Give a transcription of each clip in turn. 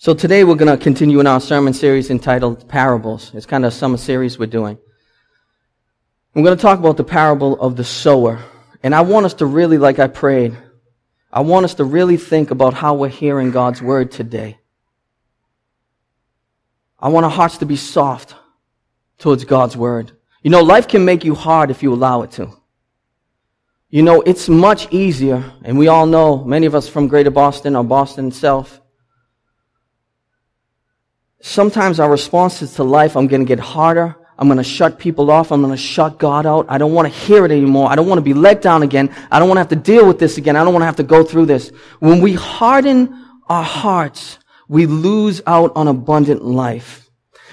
So today we're going to continue in our sermon series entitled Parables. It's kind of a summer series we're doing. I'm going to talk about the parable of the sower. And I want us to really, like I prayed, I want us to really think about how we're hearing God's word today. I want our hearts to be soft towards God's word. You know, life can make you hard if you allow it to. You know, it's much easier, and we all know, many of us from Greater Boston or Boston itself, sometimes our responses to life, I'm going to get harder. I'm going to shut people off. I'm going to shut God out. I don't want to hear it anymore. I don't want to be let down again. I don't want to have to deal with this again. I don't want to have to go through this. When we harden our hearts, we lose out on abundant life.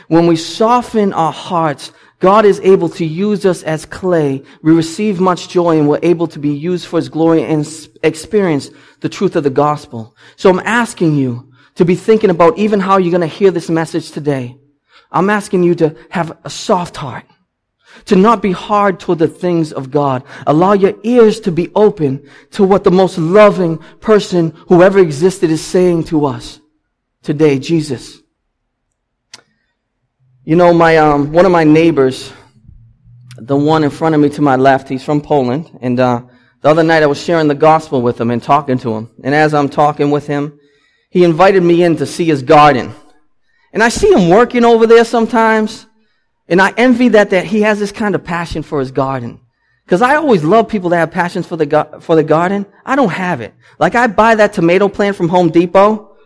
When we soften our hearts, God is able to use us as clay. We receive much joy and we're able to be used for His glory and experience the truth of the gospel. So I'm asking you, to be thinking about even how you're going to hear this message today. I'm asking you to have a soft heart, to not be hard toward the things of God. Allow your ears to be open to what the most loving person who ever existed is saying to us today, Jesus. You know, my, um, one of my neighbors, the one in front of me to my left, he's from Poland, and, uh, the other night I was sharing the gospel with him and talking to him. And as I'm talking with him, he invited me in to see his garden. And I see him working over there sometimes. And I envy that, that he has this kind of passion for his garden. Cause I always love people that have passions for the, for the garden. I don't have it. Like I buy that tomato plant from Home Depot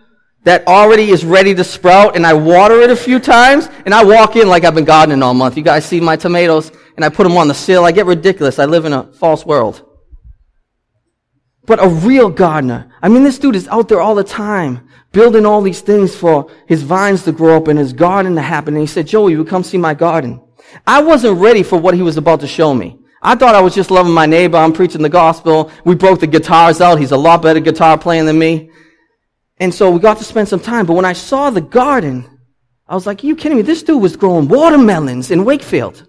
that already is ready to sprout and I water it a few times and I walk in like I've been gardening all month. You guys see my tomatoes and I put them on the sill. I get ridiculous. I live in a false world but a real gardener. I mean, this dude is out there all the time, building all these things for his vines to grow up and his garden to happen. And he said, Joie, you come see my garden. I wasn't ready for what he was about to show me. I thought I was just loving my neighbor. I'm preaching the gospel. We broke the guitars out. He's a lot better guitar playing than me. And so we got to spend some time. But when I saw the garden, I was like, you kidding me? This dude was growing watermelons in Wakefield.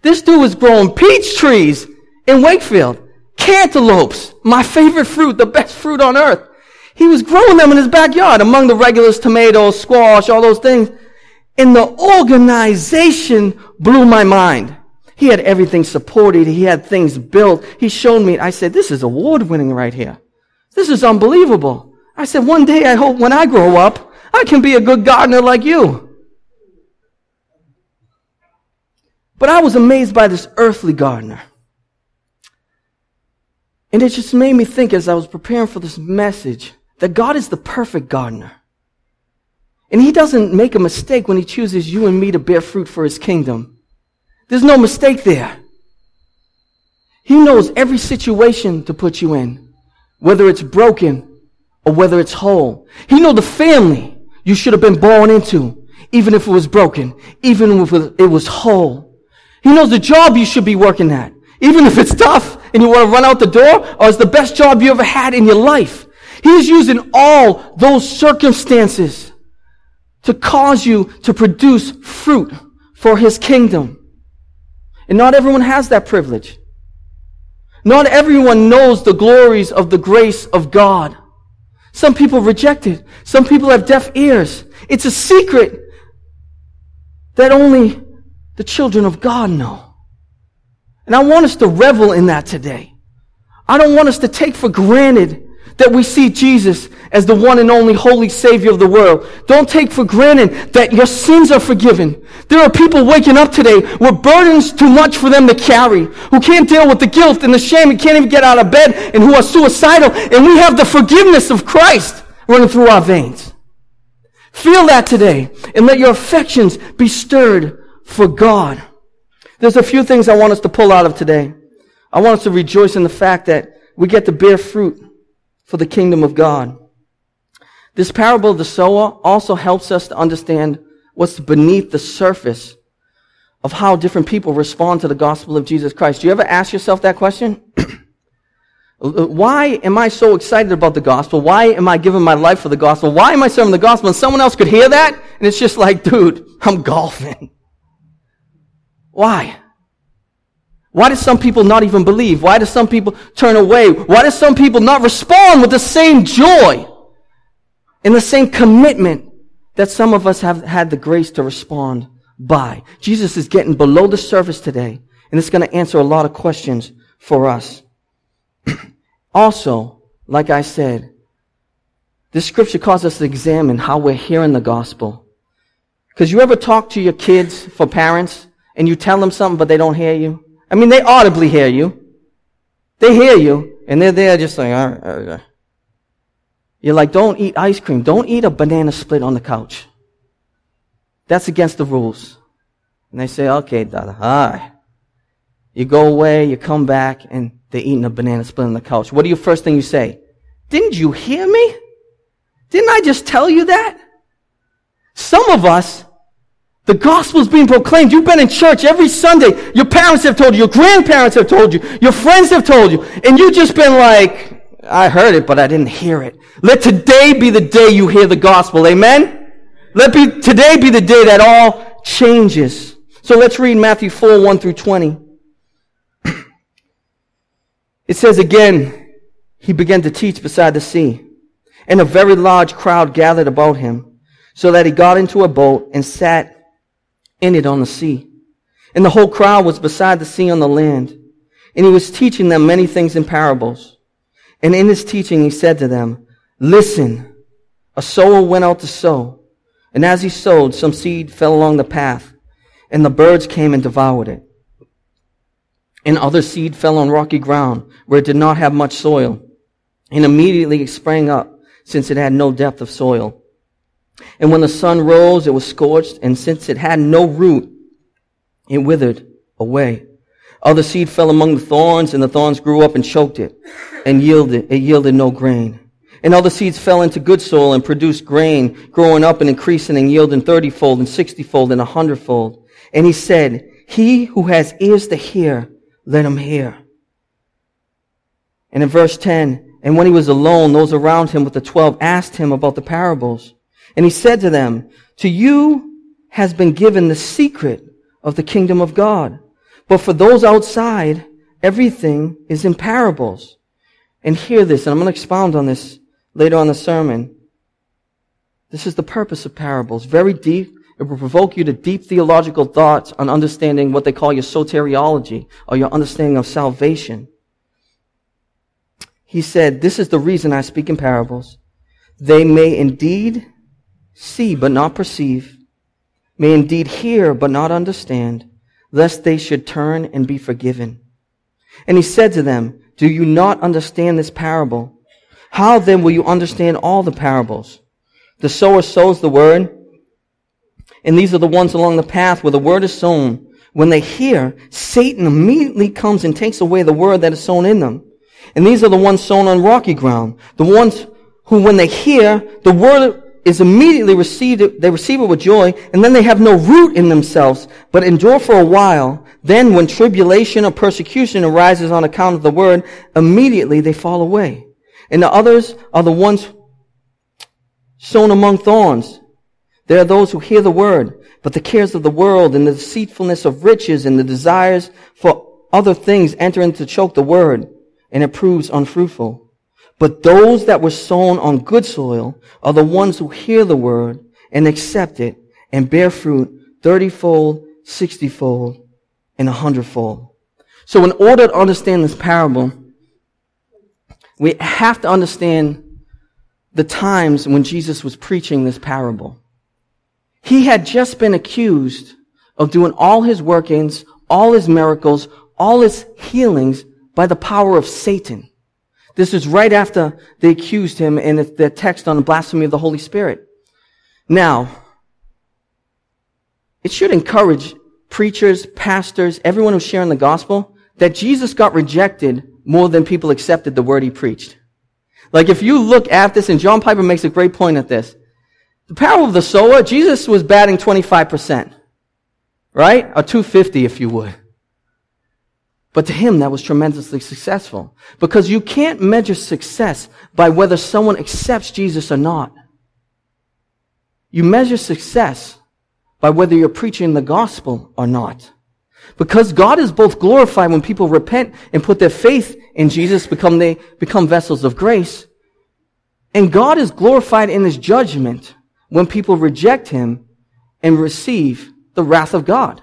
This dude was growing peach trees in Wakefield cantaloupes, my favorite fruit, the best fruit on earth. He was growing them in his backyard among the regulars, tomatoes, squash, all those things. And the organization blew my mind. He had everything supported. He had things built. He showed me. I said, this is award winning right here. This is unbelievable. I said, one day I hope when I grow up, I can be a good gardener like you. But I was amazed by this earthly gardener. And it just made me think as I was preparing for this message that God is the perfect gardener. And he doesn't make a mistake when he chooses you and me to bear fruit for his kingdom. There's no mistake there. He knows every situation to put you in, whether it's broken or whether it's whole. He knows the family you should have been born into, even if it was broken, even if it was whole. He knows the job you should be working at, even if it's tough, and you want to run out the door, or it's the best job you ever had in your life. He's using all those circumstances to cause you to produce fruit for his kingdom. And not everyone has that privilege. Not everyone knows the glories of the grace of God. Some people reject it. Some people have deaf ears. It's a secret that only the children of God know. And I want us to revel in that today. I don't want us to take for granted that we see Jesus as the one and only holy savior of the world. Don't take for granted that your sins are forgiven. There are people waking up today with burdens too much for them to carry, who can't deal with the guilt and the shame and can't even get out of bed and who are suicidal. And we have the forgiveness of Christ running through our veins. Feel that today and let your affections be stirred for God. There's a few things I want us to pull out of today. I want us to rejoice in the fact that we get to bear fruit for the kingdom of God. This parable of the sower also helps us to understand what's beneath the surface of how different people respond to the gospel of Jesus Christ. Do you ever ask yourself that question? Why am I so excited about the gospel? Why am I giving my life for the gospel? Why am I serving the gospel? And someone else could hear that, and it's just like, dude, I'm golfing. Why? Why do some people not even believe? Why do some people turn away? Why do some people not respond with the same joy and the same commitment that some of us have had the grace to respond by. Jesus is getting below the surface today, and it's going to answer a lot of questions for us. also, like I said, this scripture calls us to examine how we're hearing the gospel. Because you ever talk to your kids for parents and you tell them something but they don't hear you? I mean, they audibly hear you. They hear you and they're there just like, all right, all right. You're like, don't eat ice cream. Don't eat a banana split on the couch. That's against the rules. And they say, okay, Dada, all right. You go away, you come back, and they're eating a banana split on the couch. What do you first thing you say? Didn't you hear me? Didn't I just tell you that? Some of us, the gospel is being proclaimed. You've been in church every Sunday. Your parents have told you, your grandparents have told you, your friends have told you, and you've just been like, I heard it, but I didn't hear it. Let today be the day you hear the gospel. Amen? Let be, today be the day that all changes. So let's read Matthew 4, 1 through 20. It says again, he began to teach beside the sea and a very large crowd gathered about him, so that he got into a boat and sat it on the sea. And the whole crowd was beside the sea on the land. And he was teaching them many things in parables. And in his teaching he said to them, Listen, a sower went out to sow. And as he sowed, some seed fell along the path, and the birds came and devoured it. And other seed fell on rocky ground, where it did not have much soil. And immediately it sprang up since it had no depth of soil. And when the sun rose, it was scorched, and since it had no root, it withered away. Other seed fell among the thorns, and the thorns grew up and choked it, and yielded, it yielded no grain. And other seeds fell into good soil and produced grain, growing up and increasing and yielding thirtyfold and sixtyfold and a hundredfold. And he said, He who has ears to hear, let him hear. And in verse 10, and when he was alone, those around him with the twelve asked him about the parables. And he said to them, To you has been given the secret of the kingdom of God. But for those outside, everything is in parables. And hear this, and I'm going to expound on this later on the sermon. This is the purpose of parables. Very deep. It will provoke you to deep theological thoughts on understanding what they call your soteriology or your understanding of salvation. He said, This is the reason I speak in parables. They may indeed see but not perceive, may indeed hear but not understand, lest they should turn and be forgiven. And he said to them, Do you not understand this parable? How then will you understand all the parables? The sower sows the word, and these are the ones along the path where the word is sown. When they hear, Satan immediately comes and takes away the word that is sown in them. And these are the ones sown on rocky ground. The ones who, when they hear, the word is immediately received, they receive it with joy, and then they have no root in themselves, but endure for a while. Then when tribulation or persecution arises on account of the word, immediately they fall away. And the others are the ones sown among thorns. They are those who hear the word, but the cares of the world and the deceitfulness of riches and the desires for other things enter in to choke the word and it proves unfruitful. But those that were sown on good soil are the ones who hear the word and accept it and bear fruit thirtyfold, sixtyfold, and a hundredfold. So in order to understand this parable, we have to understand the times when Jesus was preaching this parable. He had just been accused of doing all his workings, all his miracles, all his healings by the power of Satan. This is right after they accused him in the text on the blasphemy of the Holy Spirit. Now, it should encourage preachers, pastors, everyone who's sharing the gospel, that Jesus got rejected more than people accepted the word he preached. Like if you look at this, and John Piper makes a great point at this, the parable of the sower, Jesus was batting 25%. Right? Or 250 if you would. But to him, that was tremendously successful. Because you can't measure success by whether someone accepts Jesus or not. You measure success by whether you're preaching the gospel or not. Because God is both glorified when people repent and put their faith in Jesus, become they become vessels of grace. And God is glorified in his judgment when people reject him and receive the wrath of God.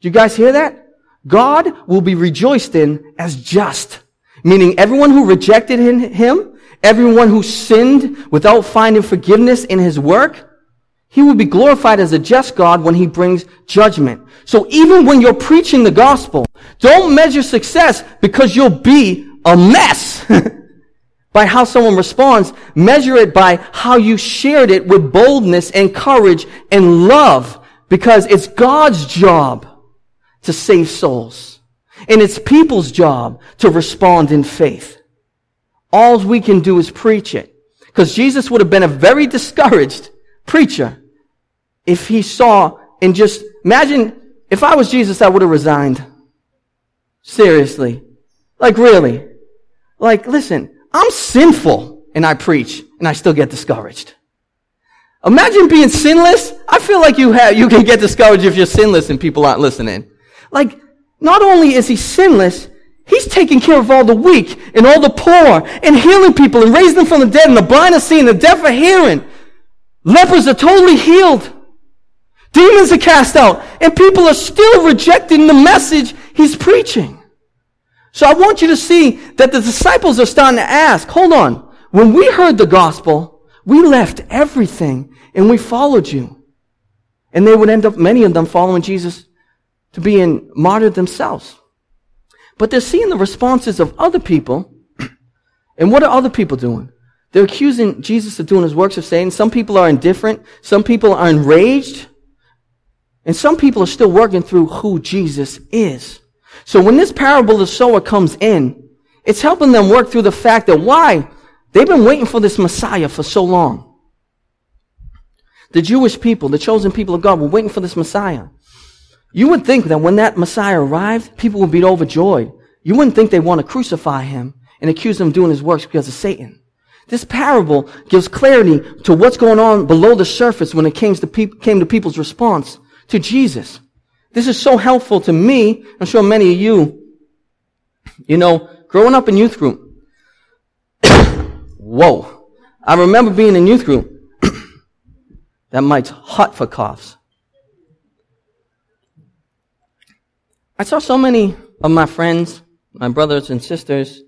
Do you guys hear that? God will be rejoiced in as just, meaning everyone who rejected him, everyone who sinned without finding forgiveness in his work, he will be glorified as a just God when he brings judgment. So even when you're preaching the gospel, don't measure success because you'll be a mess by how someone responds. Measure it by how you shared it with boldness and courage and love because it's God's job to save souls. And it's people's job to respond in faith. All we can do is preach it. Because Jesus would have been a very discouraged preacher if he saw and just imagine if I was Jesus, I would have resigned. Seriously. Like really. Like, listen, I'm sinful and I preach and I still get discouraged. Imagine being sinless. I feel like you have, you can get discouraged if you're sinless and people aren't listening. Like, not only is he sinless, he's taking care of all the weak and all the poor and healing people and raising them from the dead and the blind are seeing, the deaf are hearing. Lepers are totally healed. Demons are cast out and people are still rejecting the message he's preaching. So I want you to see that the disciples are starting to ask, hold on, when we heard the gospel, we left everything and we followed you. And they would end up, many of them following Jesus to being martyred themselves. But they're seeing the responses of other people. and what are other people doing? They're accusing Jesus of doing his works of Satan. Some people are indifferent. Some people are enraged. And some people are still working through who Jesus is. So when this parable of sower comes in, it's helping them work through the fact that why? They've been waiting for this Messiah for so long. The Jewish people, the chosen people of God, were waiting for this Messiah. You would think that when that Messiah arrived, people would be overjoyed. You wouldn't think they want to crucify him and accuse him of doing his works because of Satan. This parable gives clarity to what's going on below the surface when it came to, pe- came to people's response to Jesus. This is so helpful to me. I'm sure many of you, you know, growing up in youth group. Whoa. I remember being in youth group. that might's hot for coughs. I saw so many of my friends, my brothers and sisters.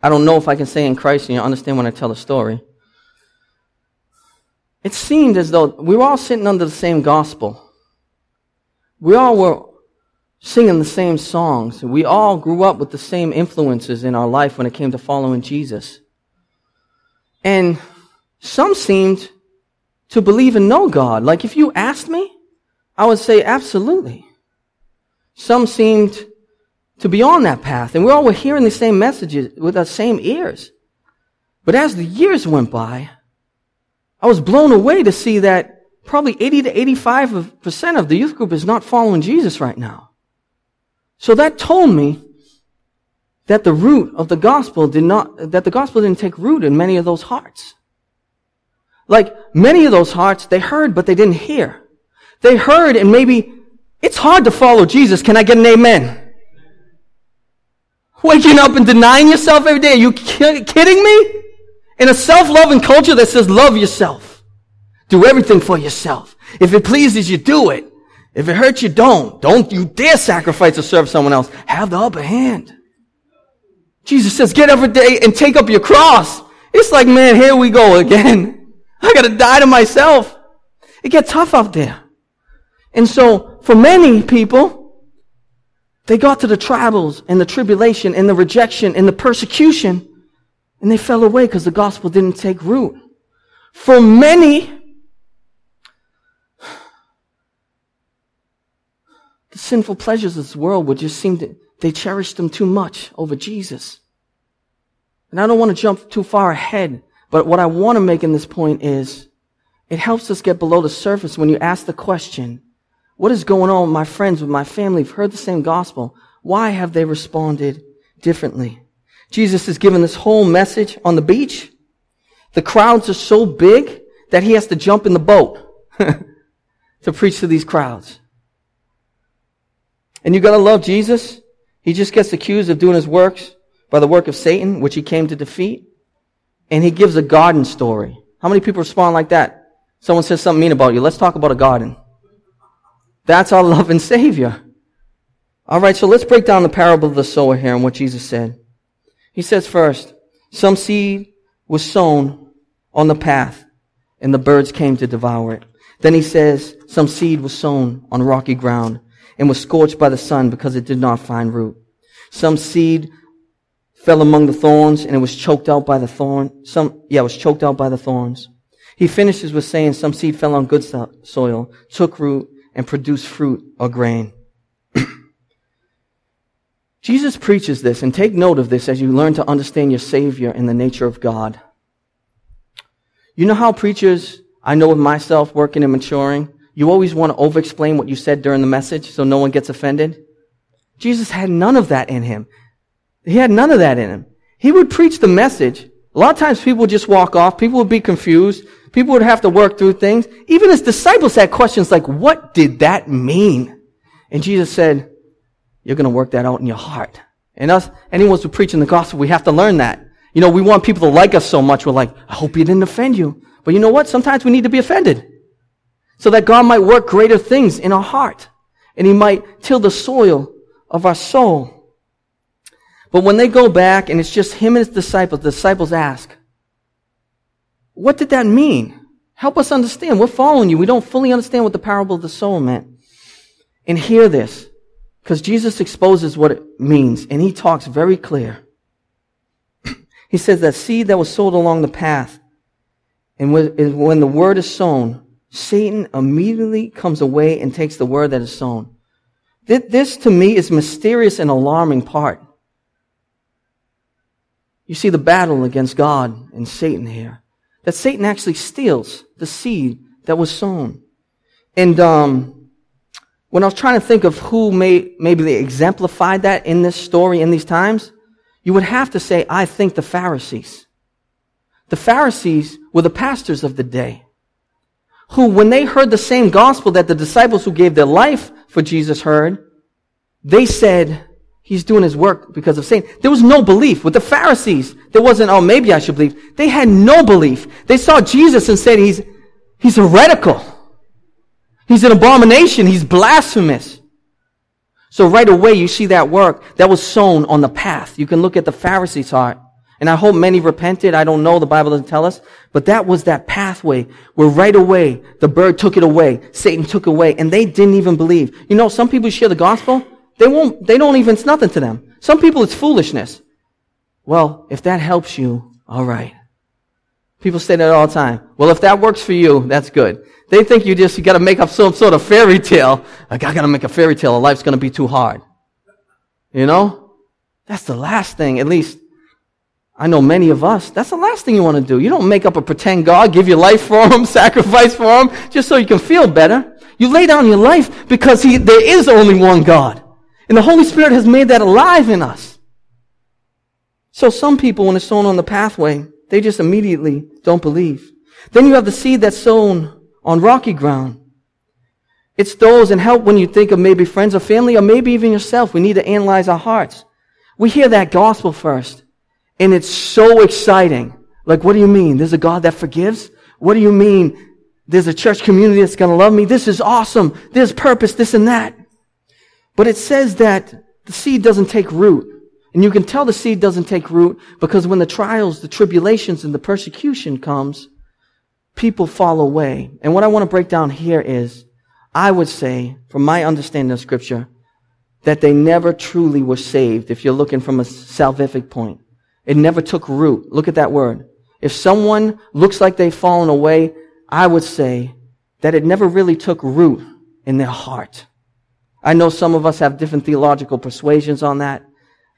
I don't know if I can say in Christ and you understand when I tell the story. It seemed as though we were all sitting under the same gospel. We all were singing the same songs. We all grew up with the same influences in our life when it came to following Jesus. And some seemed to believe and know God. Like if you asked me, I would say absolutely. Some seemed to be on that path, and we all were hearing the same messages with our same ears. But as the years went by, I was blown away to see that probably 80 to 85% of the youth group is not following Jesus right now. So that told me that the root of the gospel did not, that the gospel didn't take root in many of those hearts. Like many of those hearts, they heard, but they didn't hear. They heard and maybe it's hard to follow Jesus. Can I get an amen? Waking up and denying yourself every day. Are you kidding me? In a self-loving culture that says love yourself. Do everything for yourself. If it pleases you, do it. If it hurts you, don't. Don't you dare sacrifice to serve someone else. Have the upper hand. Jesus says, get every day and take up your cross. It's like, man, here we go again. I gotta die to myself. It gets tough out there. And so, for many people, they got to the troubles and the tribulation and the rejection and the persecution, and they fell away because the gospel didn't take root. For many, the sinful pleasures of this world would just seem to, they cherished them too much over Jesus. And I don't want to jump too far ahead, but what I want to make in this point is, it helps us get below the surface when you ask the question, what is going on with my friends, with my family, We've heard the same gospel? Why have they responded differently? Jesus is given this whole message on the beach. The crowds are so big that he has to jump in the boat to preach to these crowds. And you gotta love Jesus. He just gets accused of doing his works by the work of Satan, which he came to defeat. And he gives a garden story. How many people respond like that? Someone says something mean about you. Let's talk about a garden. That's our loving Savior. All right, so let's break down the parable of the sower here and what Jesus said. He says first, some seed was sown on the path and the birds came to devour it. Then he says, some seed was sown on rocky ground and was scorched by the sun because it did not find root. Some seed fell among the thorns and it was choked out by the thorn. Some, yeah, it was choked out by the thorns. He finishes with saying some seed fell on good soil, took root, and produce fruit or grain. Jesus preaches this, and take note of this as you learn to understand your Savior and the nature of God. You know how preachers, I know with myself working and maturing, you always want to over explain what you said during the message so no one gets offended? Jesus had none of that in him. He had none of that in him. He would preach the message. A lot of times people would just walk off. People would be confused. People would have to work through things. Even his disciples had questions like, what did that mean? And Jesus said, you're going to work that out in your heart. And us, anyone who's preaching the gospel, we have to learn that. You know, we want people to like us so much. We're like, I hope he didn't offend you. But you know what? Sometimes we need to be offended. So that God might work greater things in our heart. And he might till the soil of our soul. But when they go back and it's just him and his disciples, the disciples ask, what did that mean? Help us understand. We're following you. We don't fully understand what the parable of the sower meant. And hear this. Because Jesus exposes what it means, and he talks very clear. he says that seed that was sowed along the path, and when the word is sown, Satan immediately comes away and takes the word that is sown. This to me is mysterious and alarming part. You see the battle against God and Satan here. That Satan actually steals the seed that was sown. And um, when I was trying to think of who may, maybe they exemplified that in this story in these times, you would have to say, I think the Pharisees. The Pharisees were the pastors of the day who, when they heard the same gospel that the disciples who gave their life for Jesus heard, they said, He's doing his work because of Satan. There was no belief. With the Pharisees, there wasn't, oh, maybe I should believe. They had no belief. They saw Jesus and said, He's, he's heretical. He's an abomination. He's blasphemous. So right away, you see that work that was sown on the path. You can look at the Pharisees' heart. And I hope many repented. I don't know. The Bible doesn't tell us. But that was that pathway where right away the bird took it away. Satan took away and they didn't even believe. You know, some people share the gospel. They won't, they don't even, it's nothing to them. Some people it's foolishness. Well, if that helps you, alright. People say that all the time. Well, if that works for you, that's good. They think you just, you gotta make up some sort of fairy tale. Like, I gotta make a fairy tale, life's gonna be too hard. You know? That's the last thing, at least, I know many of us, that's the last thing you want to do. You don't make up a pretend God, give your life for him, sacrifice for him, just so you can feel better. You lay down your life because he, there is only one God. And the Holy Spirit has made that alive in us. So some people, when it's sown on the pathway, they just immediately don't believe. Then you have the seed that's sown on rocky ground. It's those and help when you think of maybe friends or family or maybe even yourself. We need to analyze our hearts. We hear that gospel first and it's so exciting. Like, what do you mean? There's a God that forgives? What do you mean? There's a church community that's going to love me. This is awesome. There's purpose, this and that. But it says that the seed doesn't take root. And you can tell the seed doesn't take root because when the trials, the tribulations, and the persecution comes, people fall away. And what I want to break down here is, I would say, from my understanding of scripture, that they never truly were saved if you're looking from a salvific point. It never took root. Look at that word. If someone looks like they've fallen away, I would say that it never really took root in their heart. I know some of us have different theological persuasions on that,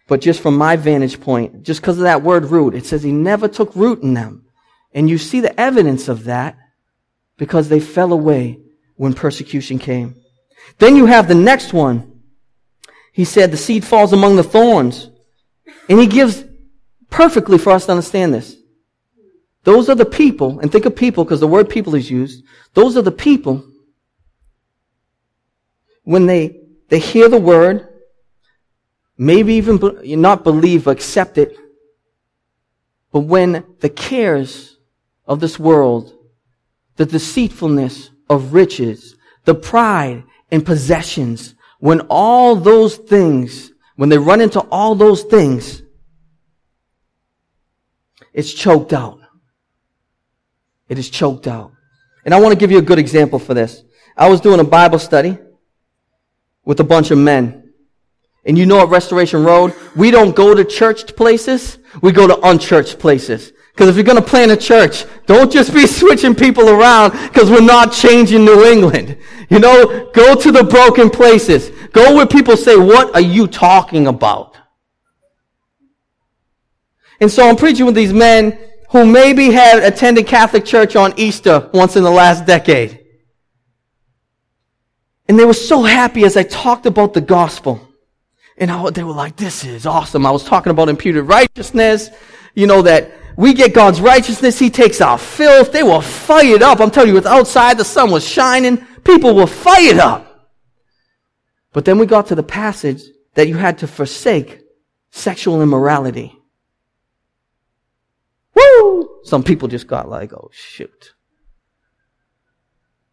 but just from my vantage point, just because of that word root, it says he never took root in them. And you see the evidence of that because they fell away when persecution came. Then you have the next one. He said the seed falls among the thorns. And he gives perfectly for us to understand this. Those are the people, and think of people because the word people is used. Those are the people when they, they hear the word, maybe even be, not believe, but accept it. But when the cares of this world, the deceitfulness of riches, the pride in possessions, when all those things, when they run into all those things, it's choked out. It is choked out. And I want to give you a good example for this. I was doing a Bible study with a bunch of men. And you know at Restoration Road, we don't go to church places, we go to unchurched places. Because if you're going to plant a church, don't just be switching people around because we're not changing New England. You know, go to the broken places. Go where people say, what are you talking about? And so I'm preaching with these men who maybe had attended Catholic church on Easter once in the last decade. And they were so happy as I talked about the gospel. And I, they were like, this is awesome. I was talking about imputed righteousness, you know, that we get God's righteousness. He takes our filth. They were fired up. I'm telling you, it's outside. The sun was shining. People were fired up. But then we got to the passage that you had to forsake sexual immorality. Woo! Some people just got like, oh shoot.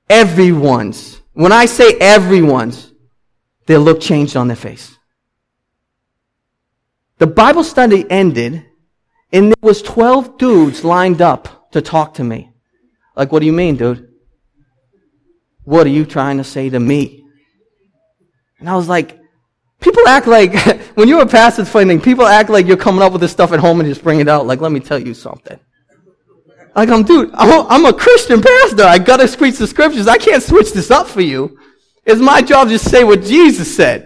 Everyone's, when I say everyone's, their look changed on their face. The Bible study ended and there was 12 dudes lined up to talk to me. Like, what do you mean, dude? What are you trying to say to me? And I was like, people act like, when you're a pastor, it's funny people act like you're coming up with this stuff at home and just bring it out. Like, let me tell you something. Like, I'm, dude, I'm a Christian pastor. I gotta preach the scriptures. I can't switch this up for you. It's my job to say what Jesus said.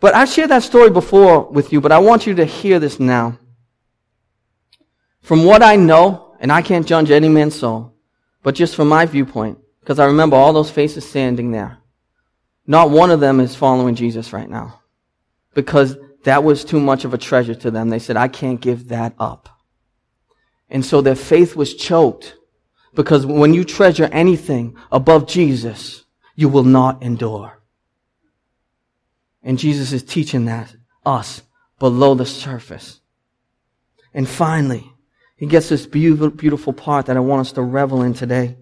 But I've shared that story before with you, but I want you to hear this now. From what I know, and I can't judge any man's soul, but just from my viewpoint, because I remember all those faces standing there, not one of them is following Jesus right now. Because that was too much of a treasure to them. They said, I can't give that up. And so their faith was choked. Because when you treasure anything above Jesus, you will not endure. And Jesus is teaching that us below the surface. And finally, he gets this beautiful, beautiful part that I want us to revel in today.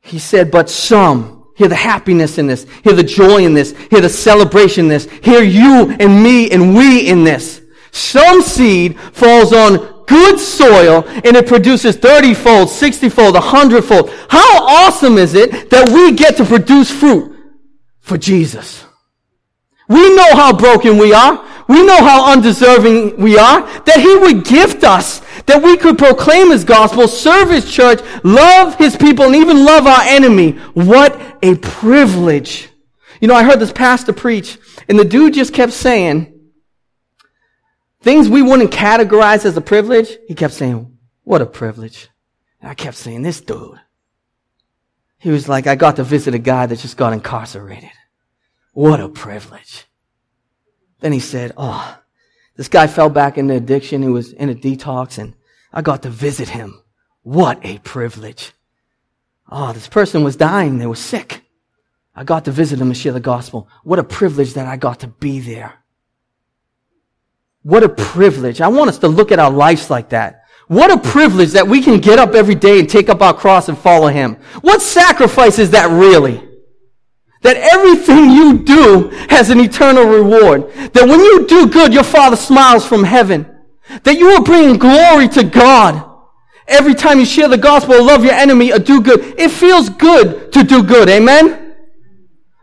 He said, but some, hear the happiness in this, hear the joy in this, hear the celebration in this, hear you and me and we in this. Some seed falls on good soil and it produces 30 fold, 60 fold, 100 fold. How awesome is it that we get to produce fruit for Jesus? We know how broken we are. We know how undeserving we are. That He would gift us. That we could proclaim His gospel, serve His church, love His people, and even love our enemy. What a privilege. You know, I heard this pastor preach, and the dude just kept saying, things we wouldn't categorize as a privilege, he kept saying, what a privilege. And I kept saying, this dude. He was like, I got to visit a guy that just got incarcerated. What a privilege. Then he said, Oh, this guy fell back into addiction. He was in a detox and I got to visit him. What a privilege. Oh, this person was dying. They were sick. I got to visit them and share the gospel. What a privilege that I got to be there. What a privilege. I want us to look at our lives like that. What a privilege that we can get up every day and take up our cross and follow Him. What sacrifice is that really? That everything you do has an eternal reward. That when you do good, your Father smiles from heaven. That you are bringing glory to God. Every time you share the gospel, love your enemy, or do good. It feels good to do good. Amen?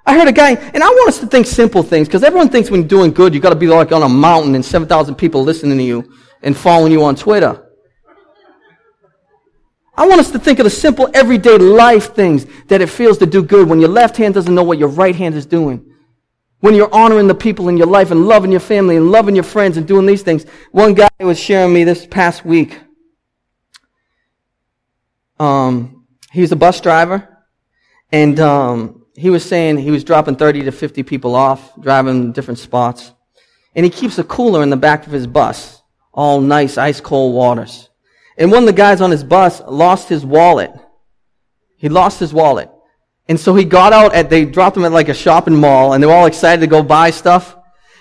I heard a guy, and I want us to think simple things, because everyone thinks when you're doing good, you've gotta be like on a mountain and 7,000 people listening to you and following you on Twitter. I want us to think of the simple everyday life things that it feels to do good when your left hand doesn't know what your right hand is doing. When you're honoring the people in your life and loving your family and loving your friends and doing these things. One guy was sharing me this past week. Um, he's a bus driver and, um, he was saying he was dropping 30 to 50 people off, driving different spots. And he keeps a cooler in the back of his bus, all nice ice cold waters. And one of the guys on his bus lost his wallet. He lost his wallet. And so he got out at, they dropped him at like a shopping mall and they were all excited to go buy stuff.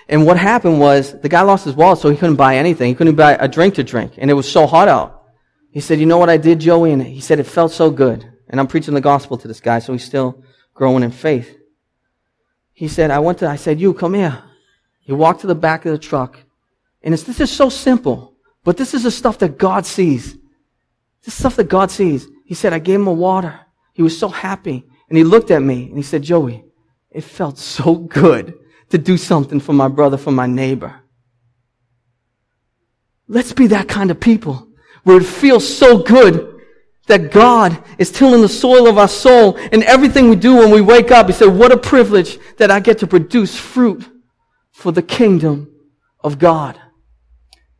And what happened was the guy lost his wallet, so he couldn't buy anything. He couldn't buy a drink to drink. And it was so hot out. He said, you know what I did, Joie? And he said, it felt so good. And I'm preaching the gospel to this guy, so he's still growing in faith. He said, I went to, I said, you come here. He walked to the back of the truck. And this is so simple, but this is the stuff that God sees. This stuff that God sees. He said, I gave him a water. He was so happy. And he looked at me and he said, Joie, it felt so good to do something for my brother, for my neighbor. Let's be that kind of people where it feels so good that God is tilling the soil of our soul and everything we do when we wake up. He said, what a privilege that I get to produce fruit for the kingdom of God.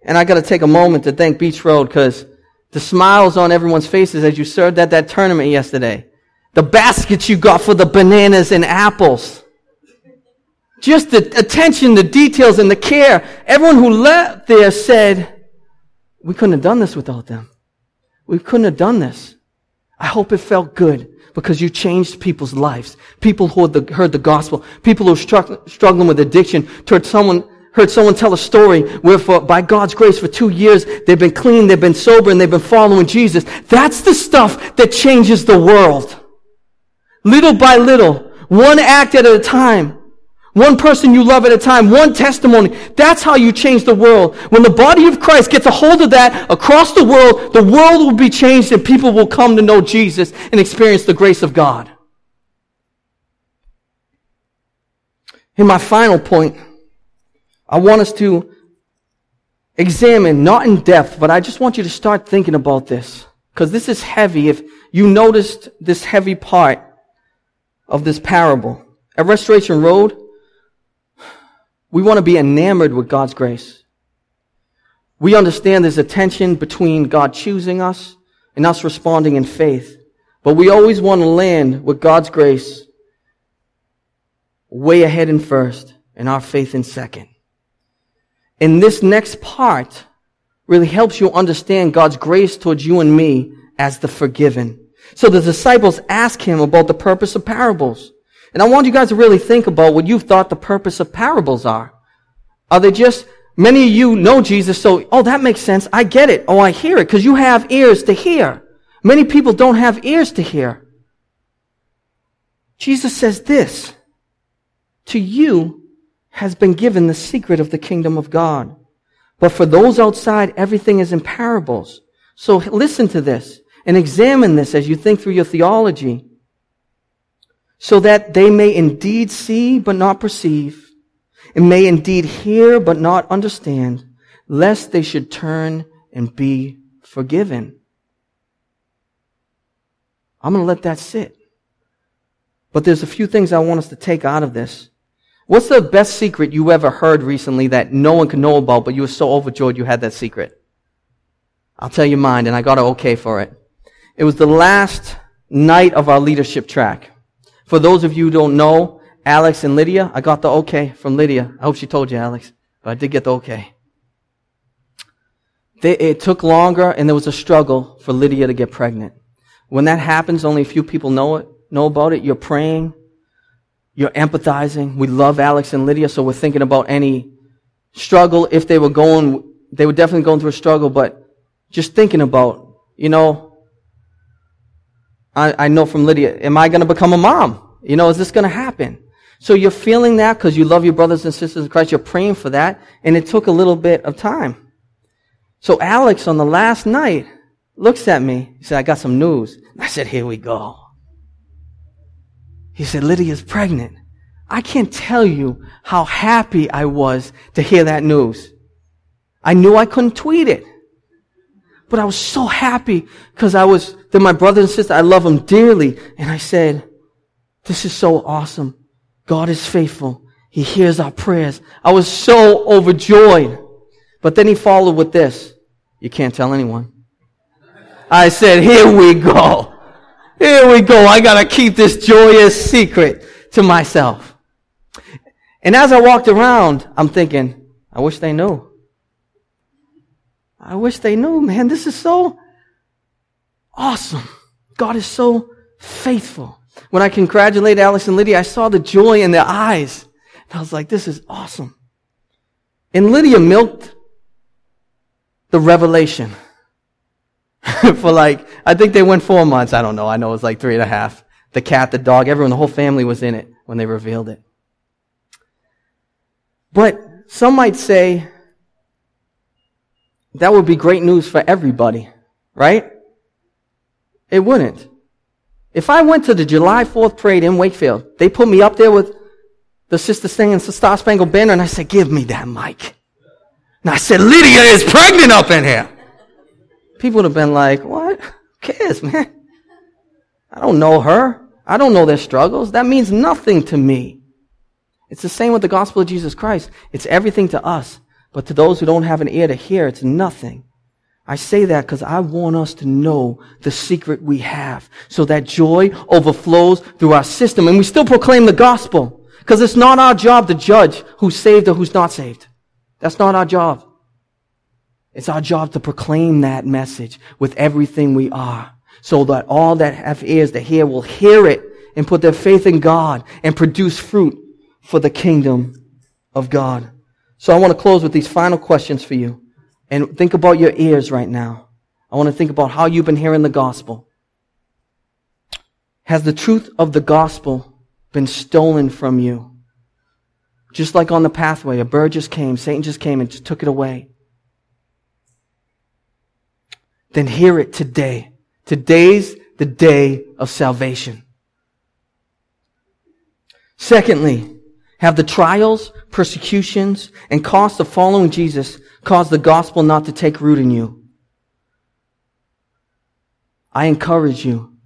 And I got to take a moment to thank Beach Road because the smiles on everyone's faces as you served at that tournament yesterday. The baskets you got for the bananas and apples. Just the attention, the details, and the care. Everyone who left there said, we couldn't have done this without them. We couldn't have done this. I hope it felt good because you changed people's lives. People who heard the, heard the gospel. People who are struggling with addiction. Heard someone, heard someone tell a story where for, by God's grace for two years they've been clean, they've been sober, and they've been following Jesus. That's the stuff that changes the world. Little by little. One act at a time. One person you love at a time, one testimony. That's how you change the world. When the body of Christ gets a hold of that across the world, the world will be changed and people will come to know Jesus and experience the grace of God. In my final point, I want us to examine, not in depth, but I just want you to start thinking about this. Because this is heavy. If you noticed this heavy part of this parable. At Restoration Road, we want to be enamored with God's grace. We understand there's a tension between God choosing us and us responding in faith. But we always want to land with God's grace way ahead in first and our faith in second. And this next part really helps you understand God's grace towards you and me as the forgiven. So the disciples ask him about the purpose of parables. And I want you guys to really think about what you've thought the purpose of parables are. Are they just, many of you know Jesus, so, oh, that makes sense. I get it. Oh, I hear it, because you have ears to hear. Many people don't have ears to hear. Jesus says this, to you has been given the secret of the kingdom of God. But for those outside, everything is in parables. So listen to this and examine this as you think through your theology so that they may indeed see but not perceive, and may indeed hear but not understand, lest they should turn and be forgiven. I'm going to let that sit. But there's a few things I want us to take out of this. What's the best secret you ever heard recently that no one could know about, but you were so overjoyed you had that secret? I'll tell you mine, and I got an okay for it. It was the last night of our leadership track. For those of you who don't know, Alex and Lydia, I got the okay from Lydia. I hope she told you, Alex, but I did get the okay. They, it took longer and there was a struggle for Lydia to get pregnant. When that happens, only a few people know it, know about it. You're praying. You're empathizing. We love Alex and Lydia, so we're thinking about any struggle. If they were going, they were definitely going through a struggle, but just thinking about, you know, I, I know from Lydia, am I going to become a mom? You know, is this going to happen? So you're feeling that because you love your brothers and sisters in Christ. You're praying for that. And it took a little bit of time. So Alex on the last night looks at me. He said, I got some news. I said, here we go. He said, Lydia's pregnant. I can't tell you how happy I was to hear that news. I knew I couldn't tweet it. But I was so happy because I was, they're my brothers and sisters. I love them dearly. And I said, this is so awesome. God is faithful. He hears our prayers. I was so overjoyed. But then he followed with this. You can't tell anyone. I said, here we go. Here we go. I gotta keep this joyous secret to myself. And as I walked around, I'm thinking, I wish they knew. I wish they knew, man. This is so awesome. God is so faithful. When I congratulated Alex and Lydia, I saw the joy in their eyes. And I was like, this is awesome. And Lydia milked the revelation for like, I think they went four months. I don't know. I know it was like three and a half. The cat, the dog, everyone, the whole family was in it when they revealed it. But some might say that would be great news for everybody, right? It wouldn't. If I went to the July 4th parade in Wakefield, they put me up there with the sister singing the Star Spangled Banner, and I said, give me that mic. And I said, Lydia is pregnant up in here. People would have been like, what? Who cares, man? I don't know her. I don't know their struggles. That means nothing to me. It's the same with the gospel of Jesus Christ. It's everything to us. But to those who don't have an ear to hear, it's nothing. I say that because I want us to know the secret we have so that joy overflows through our system and we still proclaim the gospel because it's not our job to judge who's saved or who's not saved. That's not our job. It's our job to proclaim that message with everything we are so that all that have ears to hear will hear it and put their faith in God and produce fruit for the kingdom of God. So I want to close with these final questions for you. And think about your ears right now. I want to think about how you've been hearing the gospel. Has the truth of the gospel been stolen from you? Just like on the pathway, a bird just came, Satan just came and just took it away. Then hear it today. Today's the day of salvation. Secondly, have the trials, persecutions, and cost of following Jesus caused the gospel not to take root in you? I encourage you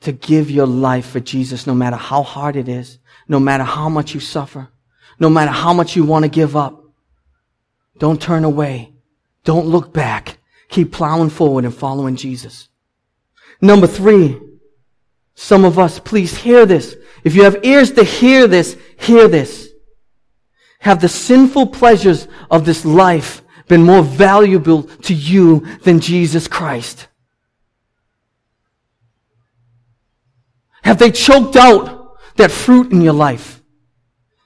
to give your life for Jesus no matter how hard it is, no matter how much you suffer, no matter how much you want to give up. Don't turn away. Don't look back. Keep plowing forward and following Jesus. Number three, some of us, please hear this. If you have ears to hear this, hear this. Have the sinful pleasures of this life been more valuable to you than Jesus Christ? Have they choked out that fruit in your life?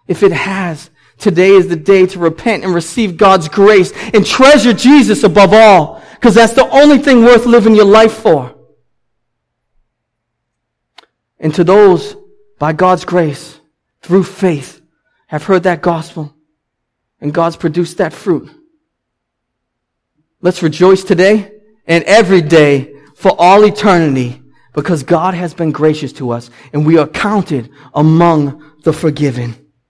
If it has, today is the day to repent and receive God's grace and treasure Jesus above all, because that's the only thing worth living your life for. And to those, by God's grace, through faith, have heard that gospel, and God's produced that fruit. Let's rejoice today and every day for all eternity because God has been gracious to us and we are counted among the forgiven.